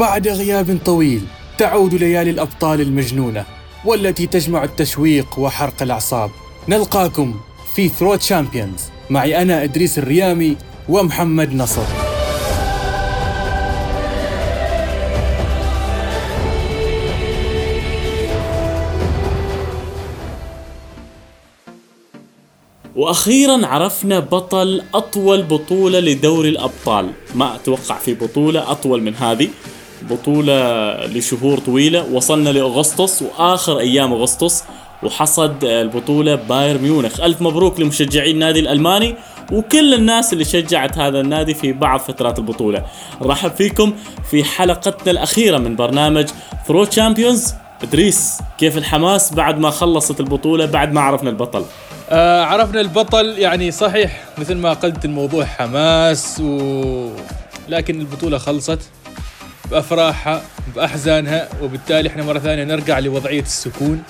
بعد غياب طويل تعود ليالي الأبطال المجنونة والتي تجمع التشويق وحرق الأعصاب. نلقاكم في ثرو تشامبيونز معي أنا إدريس الريامي ومحمد نصر. وأخيرا عرفنا بطل أطول بطولة لدوري الأبطال. ما أتوقع في بطولة أطول من هذه؟ بطولة لشهور طويلة. وصلنا لأغسطس وآخر أيام أغسطس وحصد البطولة باير ميونخ. ألف مبروك لمشجعي النادي الألماني وكل الناس اللي شجعت هذا النادي في بعض فترات البطولة. رحب فيكم في حلقتنا الأخيرة من برنامج ثرو تشامبيونز إدريس كيف الحماس بعد ما خلصت البطولة بعد ما عرفنا البطل؟ آه عرفنا البطل يعني صحيح مثل ما قلت الموضوع حماس و... لكن البطولة خلصت. بأفراحها بأحزانها وبالتالي إحنا مرة ثانية نرجع لوضعية السكون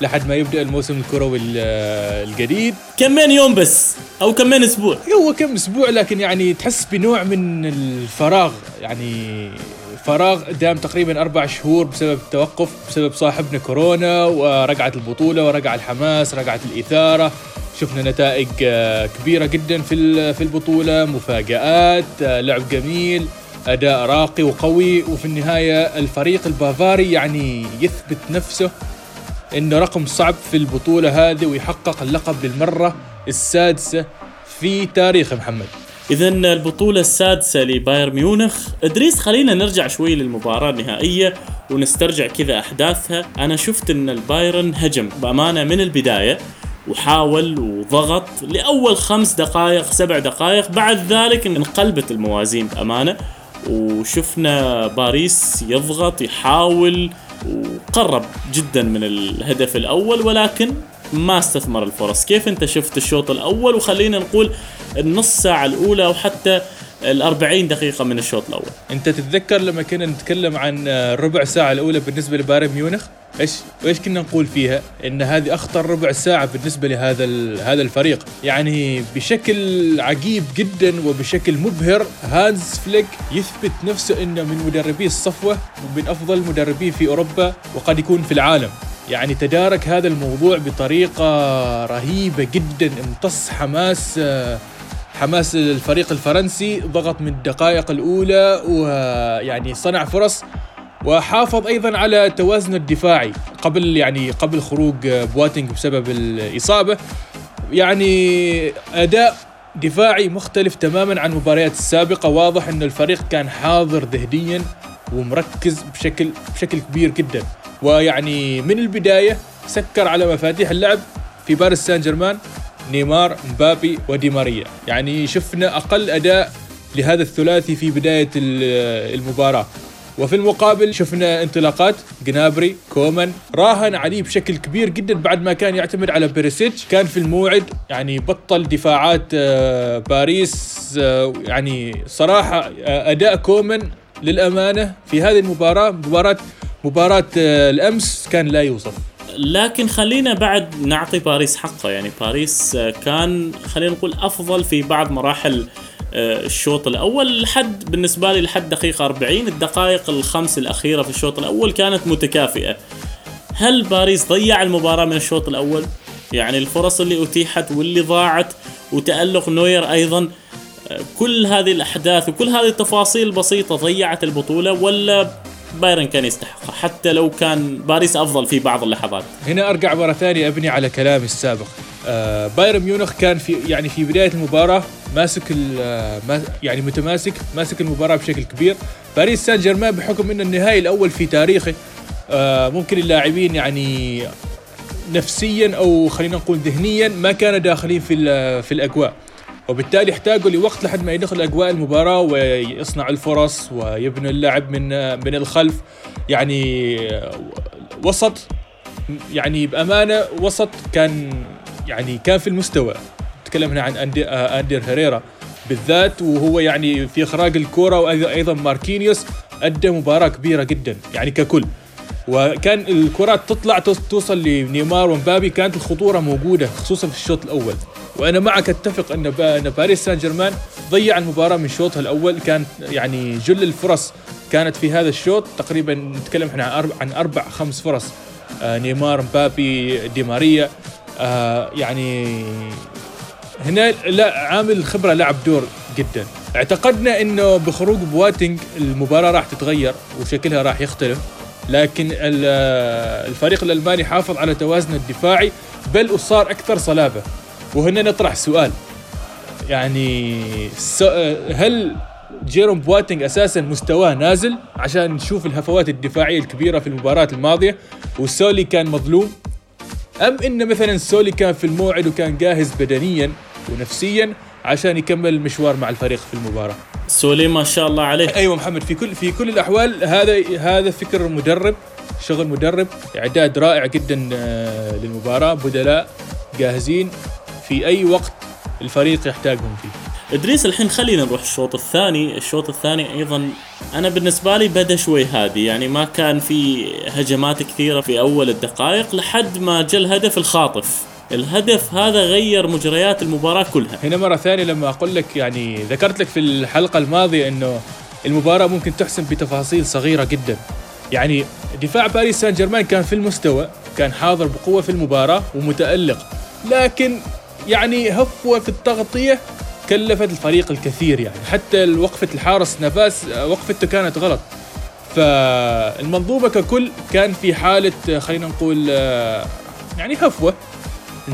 لحد ما يبدأ الموسم الكروي الجديد. كمين يوم بس أو كمين أسبوع. هو كم أسبوع لكن يعني تحس بنوع من الفراغ. يعني فراغ دام تقريبا أربع شهور بسبب التوقف بسبب صاحبنا كورونا ورقعة البطولة ورقع الحماس رقعة الإثارة. شفنا نتائج آه، كبيرة جدا في في البطولة مفاجآت آه، لعب جميل. أداء راقي وقوي وفي النهاية الفريق البافاري يعني يثبت نفسه انه رقم صعب في البطولة هذه ويحقق اللقب للمرة السادسة في تاريخ محمد. اذا البطولة السادسة لباير ميونخ. إدريس خلينا نرجع شوي للمباراة النهائية ونسترجع كذا أحداثها. أنا شفت إن البايرن هجم بأمانة من البداية وحاول وضغط لأول خمس دقائق سبع دقائق. بعد ذلك انقلبت الموازين بأمانة. وشفنا باريس يضغط يحاول وقرب جدا من الهدف الأول ولكن ما استثمر الفرص. كيف أنت شفت الشوط الأول؟ وخلينا نقول النص ساعة الأولى وحتى ال 40 دقيقة من الشوط الأول. أنت تتذكر لما كنا نتكلم عن الربع ساعة الأولى بالنسبة لبايرن ميونخ؟ إيش إيش كنا نقول فيها؟ إن هذه أخطر ربع ساعة بالنسبة لهذا هذا الفريق، يعني بشكل عجيب جدا وبشكل مبهر هانز فليك يثبت نفسه إنه من مدربي الصفوة ومن أفضل المدربين في أوروبا وقد يكون في العالم. يعني تدارك هذا الموضوع بطريقة رهيبة جدا امتص حماس حماس الفريق الفرنسي ضغط من الدقائق الأولى ويعني صنع فرص وحافظ أيضا على توازنه الدفاعي قبل يعني قبل خروج بواتينج بسبب الإصابة. يعني أداء دفاعي مختلف تماما عن المباريات السابقة. واضح إن الفريق كان حاضر ذهنيا ومركز بشكل بشكل كبير جدا. ويعني من البداية سكر على مفاتيح اللعب في باريس سان جيرمان. نيمار مبابي ودي ماريا يعني شفنا أقل أداء لهذا الثلاثي في بداية المباراة. وفي المقابل شفنا انطلاقات. جنابري كومان راهن عليه بشكل كبير جدا بعد ما كان يعتمد على بيريسيتش. كان في الموعد يعني بطل دفاعات آه، باريس آه، يعني صراحة آه، أداء كومان للأمانة في هذه المباراة. مباراة مباراة الأمس كان لا يوصف. لكن خلينا بعد نعطي باريس حقه. يعني باريس كان خلينا نقول أفضل في بعض مراحل آه، الشوط الأول. لحد بالنسبة لي لحد دقيقة 40 الدقائق الخمس الأخيرة في الشوط الأول كانت متكافئة. هل باريس ضيع المباراة من الشوط الأول؟ يعني الفرص اللي أتيحت واللي ضاعت وتألق نوير أيضا آه، كل هذه الأحداث وكل هذه التفاصيل البسيطة ضيعت البطولة ولا بايرن كان يستحقها حتى لو كان باريس أفضل في بعض اللحظات. هنا أرجع مرة ثانية أبني على كلامي السابق. آه بايرن ميونخ كان في يعني في بداية المباراة ماسك آه، يعني متماسك ماسك المباراة بشكل كبير. باريس سان جيرمان بحكم انه النهائي الأول في تاريخه آه ممكن اللاعبين يعني نفسيا أو خلينا نقول ذهنيا ما كانوا داخلين في في الأجواء. وبالتالي احتاجوا لوقت لحد ما يدخل أجواء المباراة ويصنع الفرص ويبنوا اللعب من من الخلف. يعني وسط يعني بأمانة وسط كان يعني كان في المستوى. نتكلم هنا عن أندي اندير هيريرا بالذات وهو يعني في إخراج الكره وأيضا ماركينيوس أدى مباراة كبيرة جدا يعني ككل. وكان الكرات تطلع توصل لنيمار ومبابي كانت الخطورة موجودة خصوصا في الشوط الأول. وأنا معك أتفق أن باريس سان جيرمان ضيع المباراة من شوطها الأول. كان يعني جل الفرص كانت في هذا الشوط. تقريبا نتكلم إحنا عن أربع عن أربع خمس فرص. آه نيمار مبابي دي ماريا. آه يعني هنا لا عامل الخبره لعب دور جدا. اعتقدنا إنه بخروج بواتينج المباراة راح تتغير وشكلها راح يختلف. لكن ال- الفريق الألماني حافظ على توازنه الدفاعي بل وصار أكثر صلابة. وهنا نطرح سؤال. يعني هل جيروم بواتينج أساسا مستواه نازل؟ عشان نشوف الهفوات الدفاعية الكبيرة في المباراة الماضية. وسولي كان مظلوم. أم إن مثلا سولي كان في الموعد وكان جاهز بدنيا ونفسيا عشان يكمل المشوار مع الفريق في المباراة؟ سولي ما شاء الله عليه أيوه محمد في كل في كل الأحوال هذا هذا فكر مدرب شغل مدرب إعداد رائع جدا آه، للمباراة. بدلاء جاهزين. في أي وقت الفريق يحتاجهم فيه. إدريس الحين خلينا نروح الشوط الثاني. الشوط الثاني أيضا أنا بالنسبة لي بدأ شوي هادي يعني ما كان في هجمات كثيرة في أول الدقائق لحد ما جاء الهدف الخاطف. الهدف هذا غير مجريات المباراة كلها. هنا مرة ثانية لما أقول لك يعني ذكرت لك في الحلقة الماضية إنه المباراة ممكن تحسم بتفاصيل صغيرة جدا. يعني دفاع باريس سان جيرمان كان في المستوى كان حاضر بقوة في المباراة ومتألق. لكن يعني هفوة في التغطية كلفت الفريق الكثير يعني. حتى وقفة الحارس نافاس وقفته كانت غلط. فالمنظومة ككل كان في حالة خلينا نقول آه، يعني هفوة.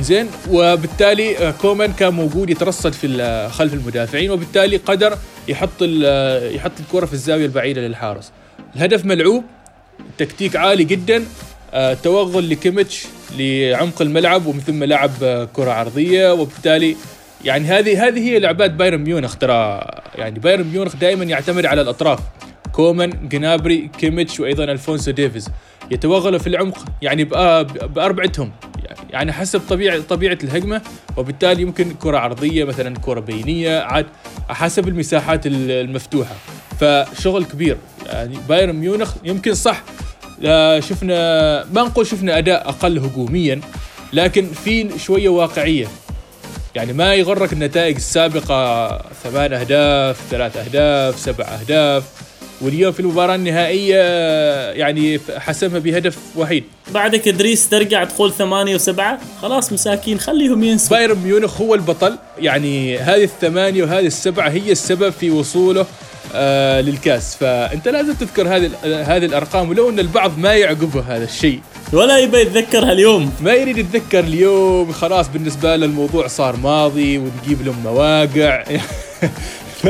زين وبالتالي آه، كومان كان موجود يترصد في خلف المدافعين وبالتالي قدر يحط يحط الكرة في الزاوية البعيدة للحارس. الهدف ملعوب تكتيك عالي جدا. آه، توغل لكيميتش لعمق الملعب ومن ثم لعب آه، كرة عرضية. وبالتالي يعني هذه هذه هي لعبات بايرن ميونخ ترى. يعني بايرن ميونخ دائما يعتمد على الأطراف. كومان جنابري كيميتش وأيضا ألفونسو ديفيز يتوغلوا في العمق يعني بأ- بأربعتهم. يعني حسب طبيعة طبيعة الهجمة. وبالتالي يمكن كرة عرضية مثلا كرة بينية عاد حسب المساحات ال- المفتوحة. فشغل كبير. يعني بايرن ميونخ يمكن صح شفنا ما نقول شفنا أداء أقل هجوميا لكن في شوية واقعية. يعني ما يغرك النتائج السابقة ثمان أهداف ثلاث أهداف سبع أهداف. واليوم في المباراة النهائية يعني حسمها بهدف وحيد. بعدك إدريس ترجع تقول ثمانية وسبعة؟ خلاص مساكين خليهم ينسوا. بايرن ميونخ هو البطل. يعني هذه الثمانية وهذه السبعة هي السبب في وصوله للكاس. فأنت لازم تذكر هذه هذه الأرقام ولو أن البعض ما يعقبه هذا الشيء. ولا يبي يتذكرها اليوم ما يريد يتذكر اليوم خلاص بالنسبة له الموضوع صار ماضي ونجيب لهم مواقع. ف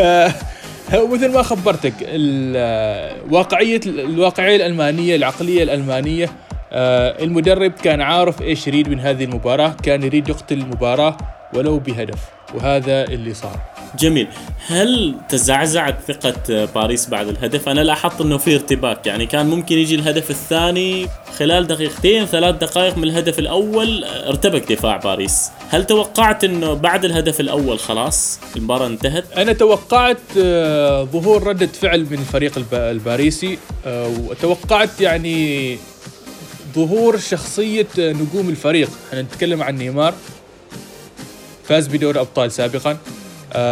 مثل ما خبرتك ال- واقعية الواقعية الألمانية العقلية الألمانية آه، المدرب كان عارف إيش يريد من هذه المباراة كان يريد يقتل المباراة ولو بهدف وهذا اللي صار. جميل. هل تزعزعت ثقة باريس بعد الهدف؟ أنا لاحظت أنه في ارتباك يعني كان ممكن يجي الهدف الثاني خلال دقيقتين ثلاث دقائق من الهدف الأول ارتبك دفاع باريس. هل توقعت أنه بعد الهدف الأول خلاص المباراة انتهت؟ أنا توقعت آه، ظهور ردة فعل من الفريق الب- الباريسي آه، وتوقعت يعني ظهور شخصية آه، نجوم الفريق. إحنا نتكلم عن نيمار فاز بدور الابطال سابقا.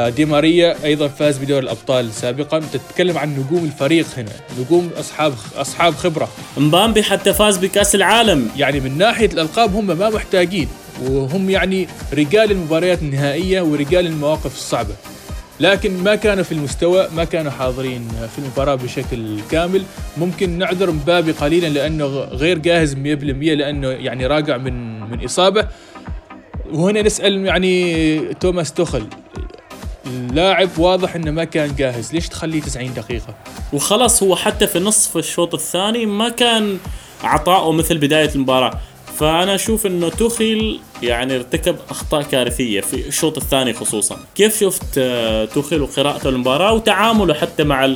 دي ماريا أيضا فاز بدور الأبطال سابقا. تتكلم عن نجوم الفريق هنا نجوم أصحاب أصحاب خبرة. مبامبي حتى فاز بكأس العالم. يعني من ناحية الألقاب هم ما محتاجين وهم يعني رجال المباريات النهائية ورجال المواقف الصعبة. لكن ما كانوا في المستوى ما كانوا حاضرين في المباراة بشكل كامل. ممكن نعذر مبابي قليلا لأنه غير جاهز 100% لأنه يعني راجع من من إصابة. وهنا نسأل يعني توماس توخل اللاعب واضح إنه ما كان جاهز. ليش تخليه 90 دقيقة؟ وخلص هو حتى في نصف الشوط الثاني ما كان عطاؤه مثل بداية المباراة. فأنا أشوف أنه توخيل يعني ارتكب أخطاء كارثية في الشوط الثاني خصوصا. كيف شفت آه، توخيل وقراءته للمباراة وتعامله حتى مع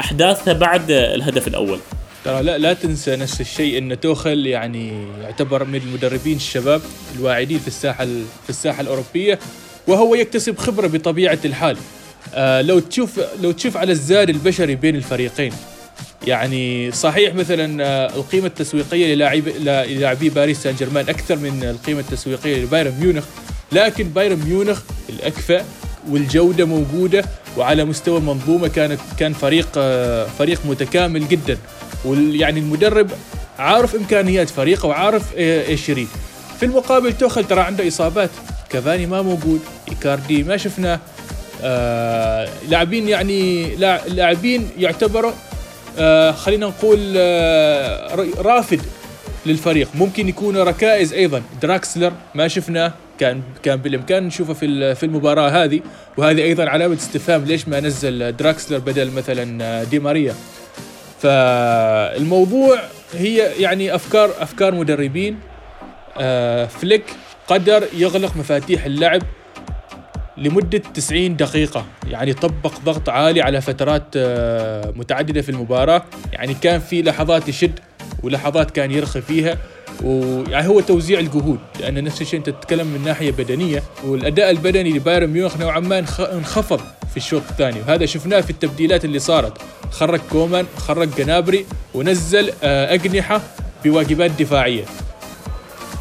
أحداثها بعد الهدف الأول؟ ترى لا لا تنسى نفس الشيء إن توخل يعني يعتبر من المدربين الشباب الواعدين في الساحة ال- في الساحة الأوروبية. وهو يكتسب خبرة بطبيعة الحال. آه لو تشوف لو تشوف على الزاد البشري بين الفريقين. يعني صحيح مثلا آه، القيمة التسويقية للاعب للاعبي باريس سان جيرمان أكثر من القيمة التسويقية لبايرن ميونخ. لكن بايرن ميونخ الأكفأ والجودة موجودة وعلى مستوى المنظومه كانت كان فريق آه، فريق متكامل جدا. ويعني المدرب عارف إمكانيات فريقه وعارف إيش يريد. في المقابل توخيل ترى عنده إصابات. كافاني ما موجود. إيكاردي ما شفناه آه لاعبين يعني لاعبين يعتبروا آه خلينا نقول آه رافد للفريق. ممكن يكونوا ركائز أيضا. دراكسلر ما شفناه كان كان بالإمكان نشوفه في في المباراة هذه. وهذه أيضا علامة استفهام ليش ما نزل دراكسلر بدل مثلا دي ماريا. فالموضوع هي يعني افكار أفكار مدربين. آه فليك قدر يغلق مفاتيح اللعب لمدة 90 دقيقة. يعني طبق ضغط عالي على فترات آه متعددة في المباراة. يعني كان في لحظات يشد ولحظات كان يرخي فيها. ويعني هو توزيع الجهود لأن نفس الشيء أنت تتكلم من ناحية بدنية. والأداء البدني لبايرن ميونخ نوعا ما انخفض في الشوط الثاني. وهذا شفناه في التبديلات اللي صارت. خرج كومان خرج جنابري ونزل آه، أجنحة بواجبات دفاعية.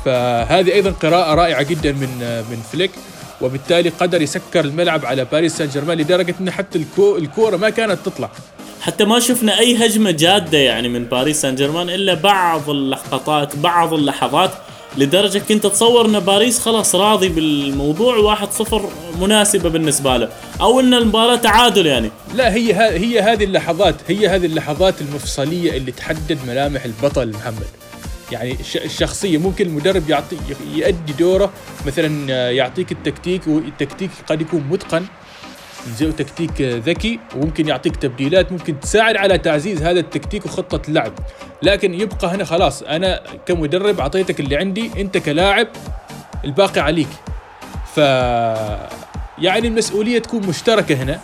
فهذه أيضا قراءة رائعة جدا من من فليك وبالتالي قدر يسكر الملعب على باريس سان جيرمان لدرجة إن حتى الكورة ما كانت تطلع. حتى ما شفنا أي هجمة جادة يعني من باريس سان جيرمان إلا بعض اللقطات بعض اللحظات لدرجة كنت أتصور إن باريس خلاص راضي بالموضوع 1-0 مناسبة بالنسبة له أو إن المباراة تعادل يعني. لا هي هي هذه اللحظات هي هذه اللحظات المفصلية اللي تحدد ملامح البطل محمد. يعني الشخصية ممكن المدرب يعطي يؤدي دوره. مثلا يعطيك التكتيك والتكتيك قد يكون متقن. زي تكتيك ذكي وممكن يعطيك تبديلات ممكن تساعد على تعزيز هذا التكتيك وخطة اللعب. لكن يبقى هنا خلاص أنا كمدرب أعطيتك اللي عندي أنت كلاعب الباقي عليك. ف يعني المسؤولية تكون مشتركة هنا.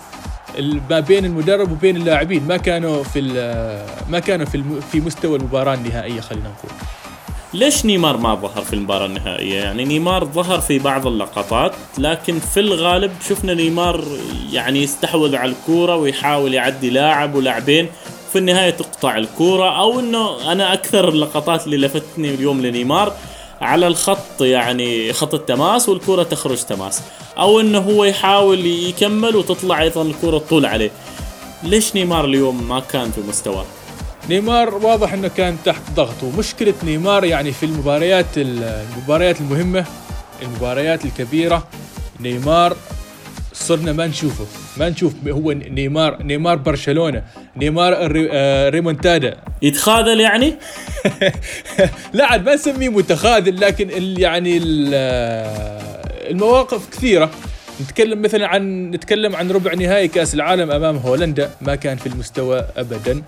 ما بين المدرب وبين اللاعبين. ما كانوا في ما كانوا في في مستوى المباراة النهائية خلينا نقول. ليش نيمار ما ظهر في المباراة النهائية؟ يعني نيمار ظهر في بعض اللقطات لكن في الغالب شفنا نيمار يعني يستحوذ على الكورة ويحاول يعدي لاعب ولاعبين. في النهاية تقطع الكورة أو إنه أنا أكثر اللقطات اللي لفتني اليوم لنيمار على الخط يعني خط التماس والكرة تخرج تماس. أو إنه هو يحاول يكمل وتطلع أيضا الكرة تطول عليه. ليش نيمار اليوم ما كان في مستواه؟ نيمار واضح إنه كان تحت ضغط ومشكله نيمار يعني في المباريات المباريات المهمة المباريات الكبيرة نيمار صرنا ما نشوفه. ما نشوف هو نيمار نيمار برشلونة نيمار آه، ريمونتادا. يتخاذل يعني؟ لا عاد ما نسميه متخاذل لكن يعني آه، المواقف كثيرة. نتكلم مثلا عن نتكلم عن ربع نهائي كأس العالم أمام هولندا. ما كان في المستوى ابدا.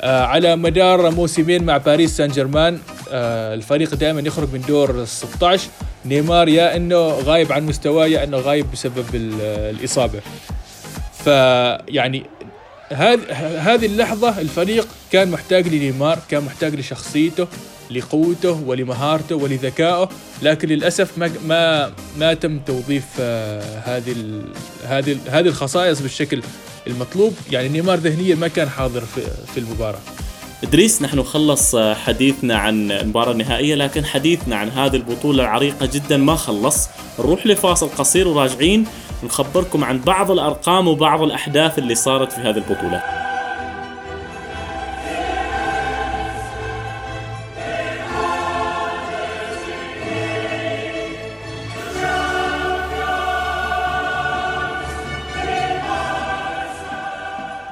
آه على مدار موسمين مع باريس سان جيرمان آه الفريق دائما يخرج من دور 16 نيمار يا إنه غايب عن مستواه يا إنه غايب بسبب الإصابة. فيعني هذه هذه اللحظة الفريق كان محتاج لنيمار كان محتاج لشخصيته لقوته ولمهارته ولذكائه لكن للأسف ما ما ما تم توظيف آه، هذه هذه هذه الخصائص بالشكل المطلوب. يعني نيمار ذهنيا ما كان حاضر في, في المباراة. إدريس نحن خلص حديثنا عن المباراة النهائية لكن حديثنا عن هذه البطولة العريقة جدا ما خلص. نروح لفاصل قصير وراجعين نخبركم عن بعض الأرقام وبعض الأحداث اللي صارت في هذه البطولة.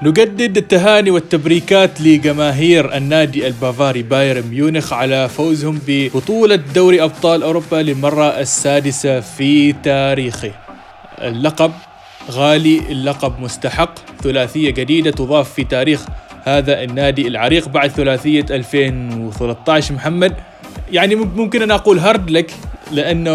نجدد التهاني والتبريكات لجماهير النادي البافاري بايرن ميونخ على فوزهم ببطولة دوري أبطال أوروبا للمرة السادسة في تاريخه. اللقب غالي اللقب مستحق ثلاثية جديدة تضاف في تاريخ هذا النادي العريق بعد ثلاثية 2013 محمد يعني ممكن أن أقول hard luck لأنه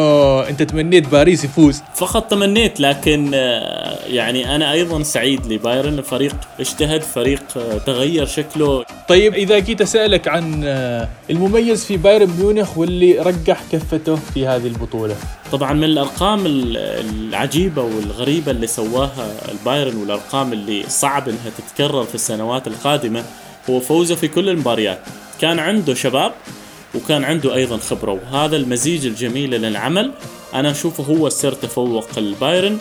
أنت تمنيت باريس يفوز. فقط تمنيت لكن آه، يعني أنا أيضا سعيد لبايرن. الفريق اجتهد فريق آه، تغير شكله. طيب إذا جيت أسألك عن آه، المميز في بايرن ميونخ واللي رجح كفته في هذه البطولة. طبعا من الأرقام العجيبة والغريبة اللي سواها البايرن والأرقام اللي صعب إنها تتكرر في السنوات القادمة هو فوزه في كل المباريات. كان عنده شباب وكان عنده أيضا خبرة. وهذا المزيج الجميل للعمل أنا أشوفه هو سر تفوق البايرن.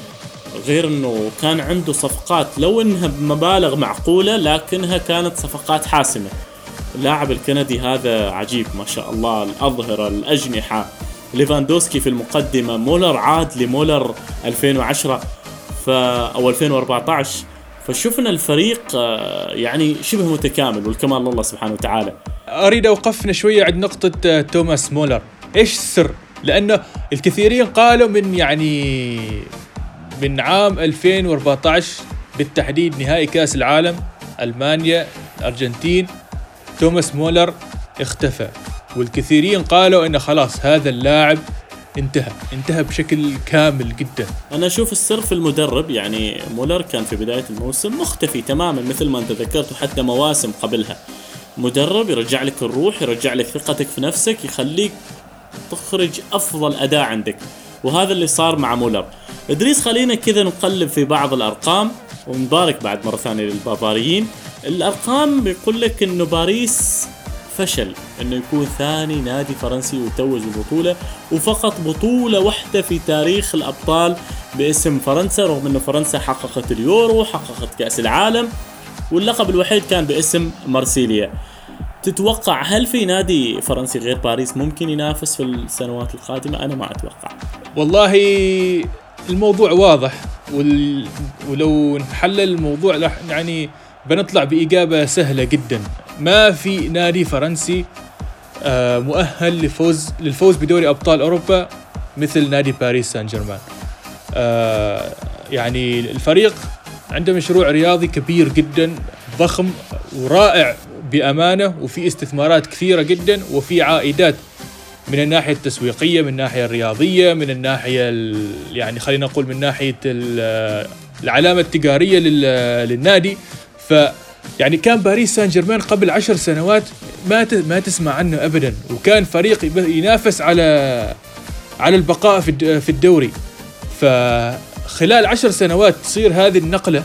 غير إنه كان عنده صفقات لو إنها بمبالغ معقولة لكنها كانت صفقات حاسمة. اللاعب الكندي هذا عجيب ما شاء الله الأظهرة الأجنحة. ليفاندوسكي في المقدمة مولر عاد لمولر 2010 ف أو 2014 فشفنا الفريق آه، يعني شبه متكامل والكمال لله سبحانه وتعالى. أريد أوقفنا شوية عند نقطة آه، توماس مولر. إيش السر؟ لأنه الكثيرين قالوا من يعني من عام 2014 بالتحديد نهائي كأس العالم ألمانيا الارجنتين توماس مولر اختفى. والكثيرين قالوا إنه خلاص هذا اللاعب انتهى. انتهى بشكل كامل جدا. أنا أشوف السر في المدرب يعني مولر كان في بداية الموسم مختفي تماما مثل ما أنت ذكرت وحتى مواسم قبلها. مدرب يرجع لك الروح يرجع لك ثقتك في نفسك يخليك تخرج أفضل أداء عندك. وهذا اللي صار مع مولر. إدريس خلينا كذا نقلب في بعض الأرقام ونبارك بعد مرة ثانية للبافاريين. الأرقام بيقول لك إنه باريس فشل أنه يكون ثاني نادي فرنسي ويتوج بالبطوله وفقط بطولة واحدة في تاريخ الأبطال باسم فرنسا رغم انه فرنسا حققت اليورو حققت كأس العالم واللقب الوحيد كان باسم مارسيليا. تتوقع هل في نادي فرنسي غير باريس ممكن ينافس في السنوات القادمة؟ أنا ما أتوقع. والله الموضوع واضح وال... ولو نحلل الموضوع يعني بنطلع بإجابة سهلة جدا. ما في نادي فرنسي آه، مؤهل لفوز للفوز بدوري أبطال أوروبا مثل نادي باريس سان جيرمان آه، يعني الفريق عنده مشروع رياضي كبير جدا ضخم ورائع بأمانة وفي استثمارات كثيرة جدا وفي عائدات من الناحية التسويقية من الناحية الرياضية من الناحية يعني خلينا نقول من ناحية العلامة التجارية للنادي. ف يعني كان باريس سان جيرمان قبل عشر سنوات ما ما تسمع عنه ابدا وكان فريق ينافس على على البقاء في الدوري. فخلال عشر سنوات تصير هذه النقلة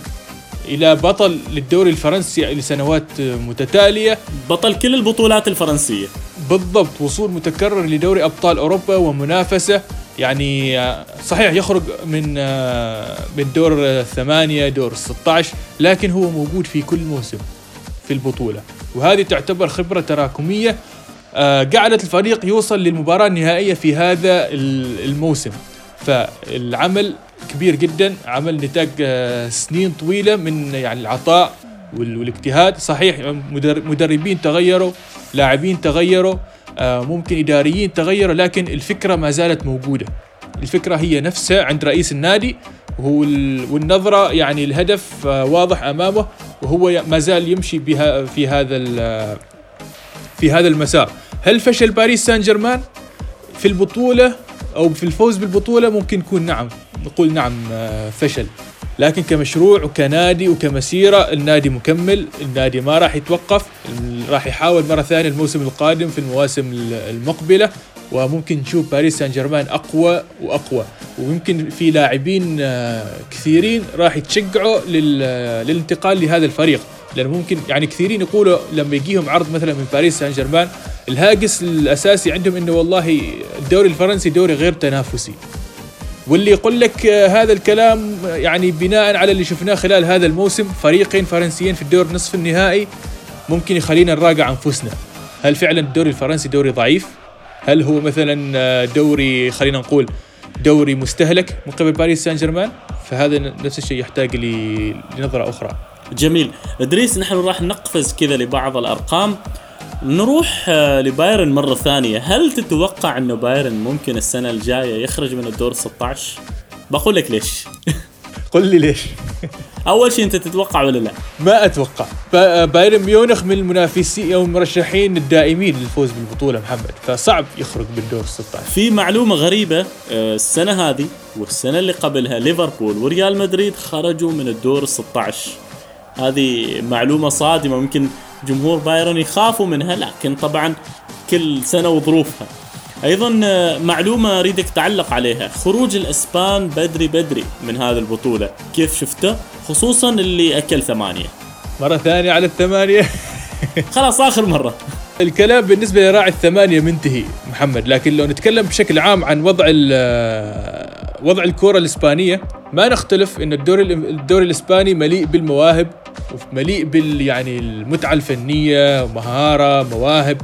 إلى بطل للدوري الفرنسي لسنوات متتالية. بطل كل البطولات الفرنسية. بالضبط وصول متكرر لدوري أبطال أوروبا ومنافسة. يعني صحيح يخرج من من دور الثمانية دور 16 لكن هو موجود في كل موسم في البطولة. وهذه تعتبر خبرة تراكمية قعدت الفريق يوصل للمباراة النهائية في هذا الموسم. فالعمل كبير جدا عمل نتاج سنين طويلة من يعني العطاء والاجتهاد صحيح. مدربين تغيروا لاعبين تغيروا آه، ممكن إداريين تغيروا لكن الفكرة ما زالت موجودة. الفكرة هي نفسها عند رئيس النادي وهو والنظرة يعني الهدف آه، واضح أمامه وهو ما زال يمشي بها في هذا في هذا المسار. هل فشل باريس سان جيرمان في البطولة؟ أو في الفوز بالبطولة ممكن يكون نعم نقول نعم آه، فشل. لكن كمشروع وكنادي وكمسيرة النادي مكمل النادي ما راح يتوقف راح يحاول مرة ثانية الموسم القادم في المواسم المقبلة. وممكن نشوف باريس سان جيرمان أقوى وأقوى. ويمكن في لاعبين آه، كثيرين راح يتشجعوا للانتقال لهذا الفريق. لأنه ممكن يعني كثيرين يقولوا لما يجيهم عرض مثلا من باريس سان جيرمان الهاجس الأساسي عندهم أنه والله الدوري الفرنسي دوري غير تنافسي. واللي يقول لك هذا الكلام يعني بناء على اللي شفناه خلال هذا الموسم فريقين فرنسيين في الدور نصف النهائي ممكن يخلينا نراجع أنفسنا. هل فعلا الدوري الفرنسي دوري ضعيف؟ هل هو مثلا دوري خلينا نقول دوري مستهلك من قبل باريس سان جيرمان فهذا نفس الشيء يحتاج لنظرة أخرى. جميل. إدريس نحن راح نقفز كذا لبعض الأرقام. نروح آه، لبايرن مرة ثانية. هل تتوقع إنه بايرن ممكن السنة الجاية يخرج من الدور 16 بقول لك ليش. قل لي ليش. أول شيء أنت تتوقع ولا لا؟ ما أتوقع. بايرن ميونخ من المنافسين أو المرشحين الدائمين للفوز بالبطولة محمد. فصعب يخرج بالدور 16 في معلومة غريبة آه، السنة هذه والسنة اللي قبلها ليفربول وريال مدريد خرجوا من الدور 16 هذه معلومة صادمة ممكن جمهور بايرن يخافوا منها لكن طبعا كل سنة وظروفها. أيضا آه، معلومة أريدك تعلق عليها. خروج الإسبان بدري بدري من هذه البطولة. كيف شفته؟ خصوصا اللي أكل ثمانية. مرة ثانية على الثمانية. خلاص آخر مرة. الكلام بالنسبة لراعي الثمانية منتهي محمد. لكن لو نتكلم بشكل عام عن وضع آه، وضع الكره الإسبانية ما نختلف إن الدوري الدوري الإسباني مليء بالمواهب ومليء بال يعني المتعة الفنية مهارة مواهب.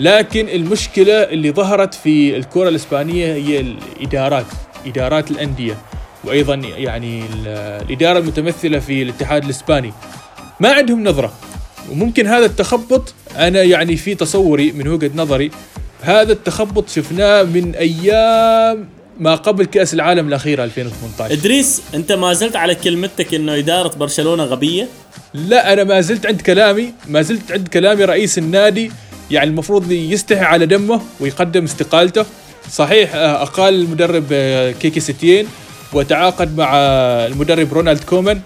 لكن المشكلة اللي ظهرت في الكرة الإسبانية هي الإدارات إدارات الأندية وأيضا يعني الإدارة المتمثلة في الاتحاد الإسباني. ما عندهم نظرة وممكن هذا التخبط أنا يعني في تصوري من وجهة نظري هذا التخبط شفناه من أيام ما قبل كأس العالم الاخيره 2018 إدريس أنت ما زلت على كلمتك إنه إدارة برشلونة غبية؟ لا أنا ما زلت عند كلامي ما زلت عند كلامي رئيس النادي يعني المفروض يستحي على دمه ويقدم استقالته. صحيح آه، أقال المدرب آه، كيكي ستين وتعاقد مع المدرب رونالد كومان.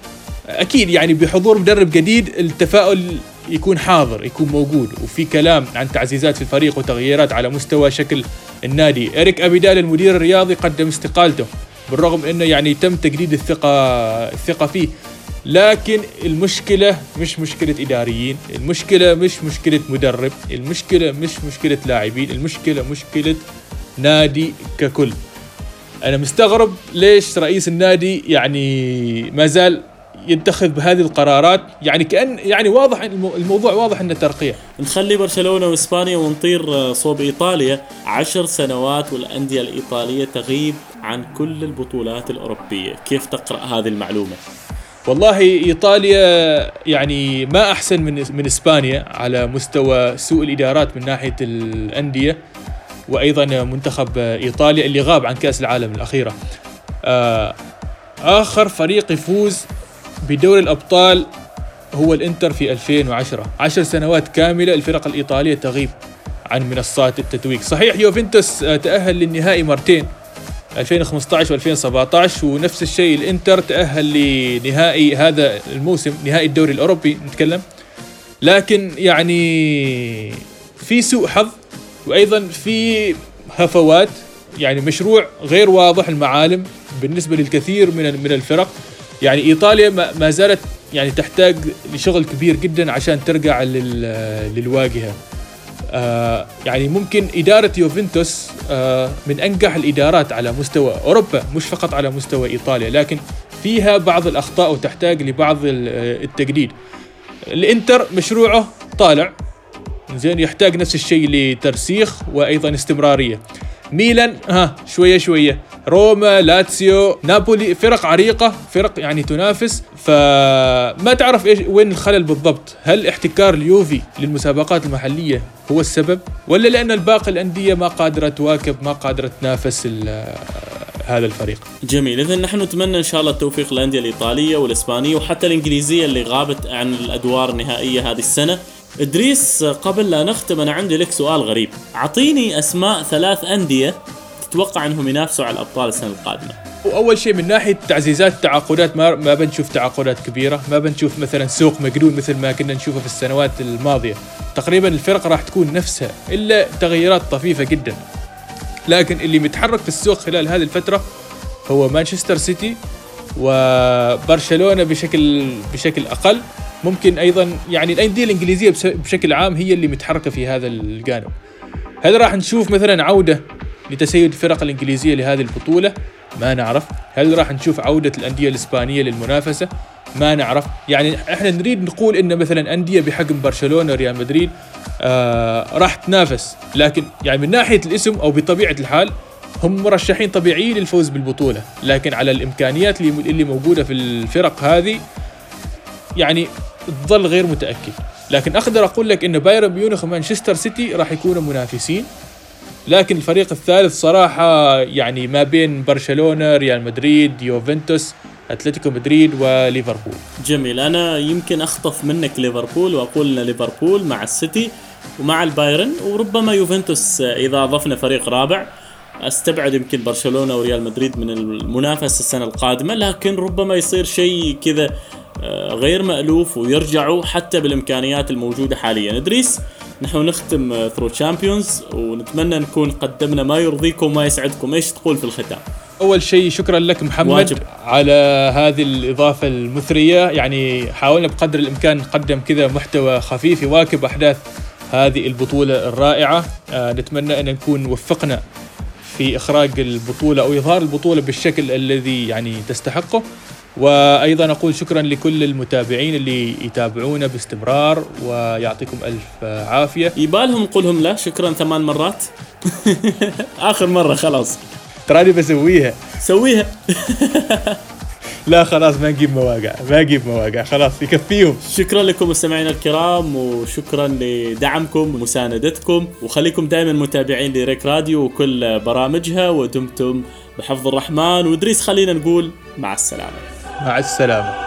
أكيد يعني بحضور مدرب جديد التفاؤل يكون حاضر يكون موجود. وفي كلام عن تعزيزات في الفريق وتغييرات على مستوى شكل النادي. إريك أبيدال المدير الرياضي قدم استقالته بالرغم أنه يعني تم تجديد الثقة الثقة فيه. لكن المشكلة مش مشكلة إداريين المشكلة مش مشكلة مدرب المشكلة مش مشكلة لاعبين المشكلة مشكلة نادي ككل. أنا مستغرب ليش رئيس النادي يعني ما زال يتخذ بهذه القرارات يعني كأن يعني واضح الموضوع واضح إنه ترقيع نخلي برشلونة وإسبانيا ونطير صوب إيطاليا. عشر سنوات والأندية الإيطالية تغيب عن كل البطولات الأوروبية. كيف تقرأ هذه المعلومة؟ والله إيطاليا يعني ما أحسن من من إسبانيا على مستوى سوء الإدارات من ناحية الأندية وأيضا منتخب إيطاليا اللي غاب عن كأس العالم الأخيرة. آه، آخر فريق يفوز بدوري الأبطال هو الإنتر في 2010 عشر سنوات كاملة الفرق الإيطالية تغيب عن منصات التتويج. صحيح يوفنتوس آه، تأهل للنهائي مرتين 2015 و2017 ونفس الشيء الإنتر تأهل لنهائي هذا الموسم نهائي الدوري الأوروبي نتكلم. لكن يعني في سوء حظ وأيضا في هفوات يعني مشروع غير واضح المعالم بالنسبة للكثير من من الفرق. يعني إيطاليا ما زالت يعني تحتاج لشغل كبير جدا عشان ترجع للواجهة. آه يعني ممكن إدارة يوفنتوس آه من أنجح الإدارات على مستوى أوروبا مش فقط على مستوى إيطاليا لكن فيها بعض الأخطاء وتحتاج لبعض التجديد. الإنتر مشروعه طالع زين يحتاج نفس الشيء لترسيخ وأيضا استمرارية. ميلان ها شوية شوية. روما لاتسيو نابولي فرق عريقة فرق يعني تنافس. فما تعرف إيش وين الخلل بالضبط؟ هل احتكار اليوفي للمسابقات المحلية هو السبب؟ ولا لأن الباقي الأندية ما قادرة تواكب ما قادرة تنافس هذا الفريق؟ جميل. اذا نحن نتمنى إن شاء الله التوفيق للأندية الإيطالية والإسبانية وحتى الإنجليزية اللي غابت عن الأدوار النهائية هذه السنة. إدريس قبل لا نختم أنا عندي لك سؤال غريب. أعطيني أسماء ثلاث أندية تتوقع إنهم ينافسوا على الأبطال السنة القادمة. وأول شيء من ناحية تعزيزات تعاقدات ما ما بنشوف تعاقدات كبيرة. ما بنشوف مثلا سوق مقلول مثل ما كنا نشوفه في السنوات الماضية. تقريبا الفرق راح تكون نفسها إلا تغيرات طفيفة جدا. لكن اللي متحرك في السوق خلال هذه الفترة هو مانشستر سيتي وبرشلونه بشكل بشكل أقل. ممكن أيضا يعني الأندية الإنجليزية بشكل عام هي اللي متحركة في هذا الجانب. هل راح نشوف مثلا عودة لتسيد الفرق الإنجليزية لهذه البطولة؟ ما نعرف. هل راح نشوف عودة الأندية الإسبانية للمنافسة؟ ما نعرف. يعني إحنا نريد نقول إن مثلا أندية بحجم برشلونة وريال مدريد آه راح تنافس. لكن يعني من ناحية الاسم أو بطبيعة الحال هم مرشحين طبيعيين للفوز بالبطولة. لكن على الإمكانيات اللي موجودة في الفرق هذه يعني تظل غير متأكد. لكن أقدر أقول لك إن بايرن ميونخ ومانشستر سيتي راح يكونوا منافسين. لكن الفريق الثالث صراحة يعني ما بين برشلونة ريال مدريد يوفنتوس أتلتيكو مدريد وليفربول. جميل. أنا يمكن أخطف منك ليفربول وأقول ليفربول مع السيتي ومع البايرن وربما يوفنتوس إذا أضفنا فريق رابع. أستبعد يمكن برشلونة وريال مدريد من المنافسة السنة القادمة لكن ربما يصير شيء كذا آه، غير مألوف ويرجعوا حتى بالإمكانيات الموجودة حاليا. إدريس نحن نختم ثرو تشامبيونز ونتمنى نكون قدمنا ما يرضيكم وما يسعدكم. إيش تقول في الختام؟ أول شيء شكرا لك محمد واجب. على هذه الإضافة المثرية. يعني حاولنا بقدر الإمكان نقدم كذا محتوى خفيف يواكب أحداث هذه البطولة الرائعة. آه نتمنى أن نكون وفقنا في إخراج البطولة أو إظهار البطولة بالشكل الذي يعني تستحقه. وأيضا أقول شكرا لكل المتابعين اللي يتابعونا باستمرار ويعطيكم ألف عافية. يبالهم نقولهم لا شكرا ثمان مرات. آخر مرة خلاص. تراني بسويها. سويها. لا خلاص ما نجيب مواقع ما نجيب مواقع خلاص يكفيهم. شكرا لكم مستمعينا الكرام وشكرا لدعمكم ومساندتكم وخليكم دائما متابعين لريك راديو وكل برامجها. ودمتم بحفظ الرحمن وإدريس خلينا نقول مع السلامة. مع السلامة.